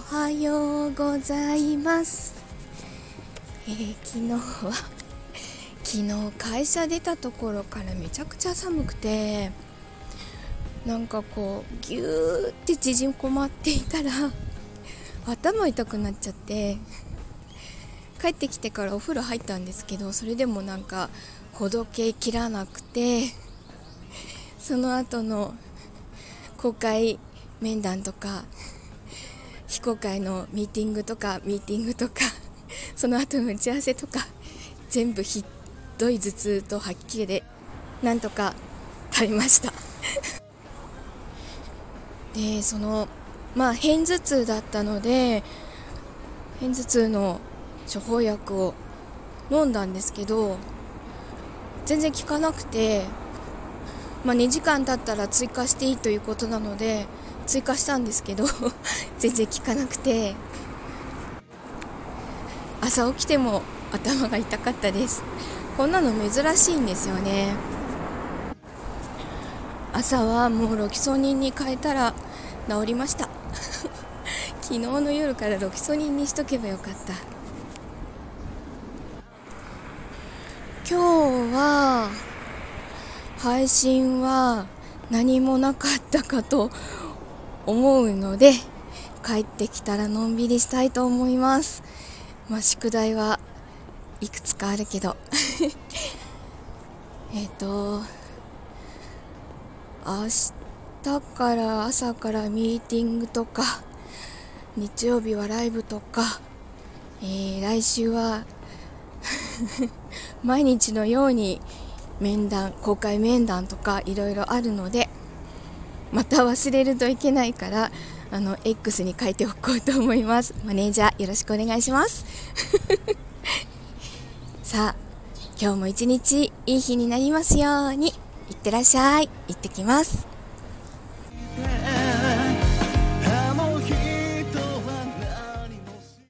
はようございます、えー昨日は 昨日会社出たところからめちゃくちゃ寒くてなんかこうギューって縮こまっていたら 頭痛くなっちゃって帰ってきてからお風呂入ったんですけどそれでもなんかほどけきらなくてその後の公開面談とか非公開のミーティングとかミーティングとか その後の打ち合わせとか全部ひどい頭痛と吐き気でなんとか耐えました。でそのまあ片頭痛だったので片頭痛の処方薬を飲んだんですけど全然効かなくてまあ、2時間経ったら追加していいということなので追加したんですけど 全然効かなくて。朝起きても頭が痛かったです。こんなの珍しいんですよね。朝はもうロキソニンに変えたら治りました。昨日の夜からロキソニンにしとけばよかった。今日は配信は何もなかったかと思うので帰ってきたらのんびりしたいと思います。まあ宿題はいくつかあるけど。えっと明日から朝からミーティングとか日曜日はライブとか、えー来週は 毎日のように面談公開面談とかいろいろあるのでまた忘れるといけないからあの X に書いておこうと思います。マネージャーよろしくお願いします。さあ今日も一日いい日になりますように。いってらっしゃい。行ってきます。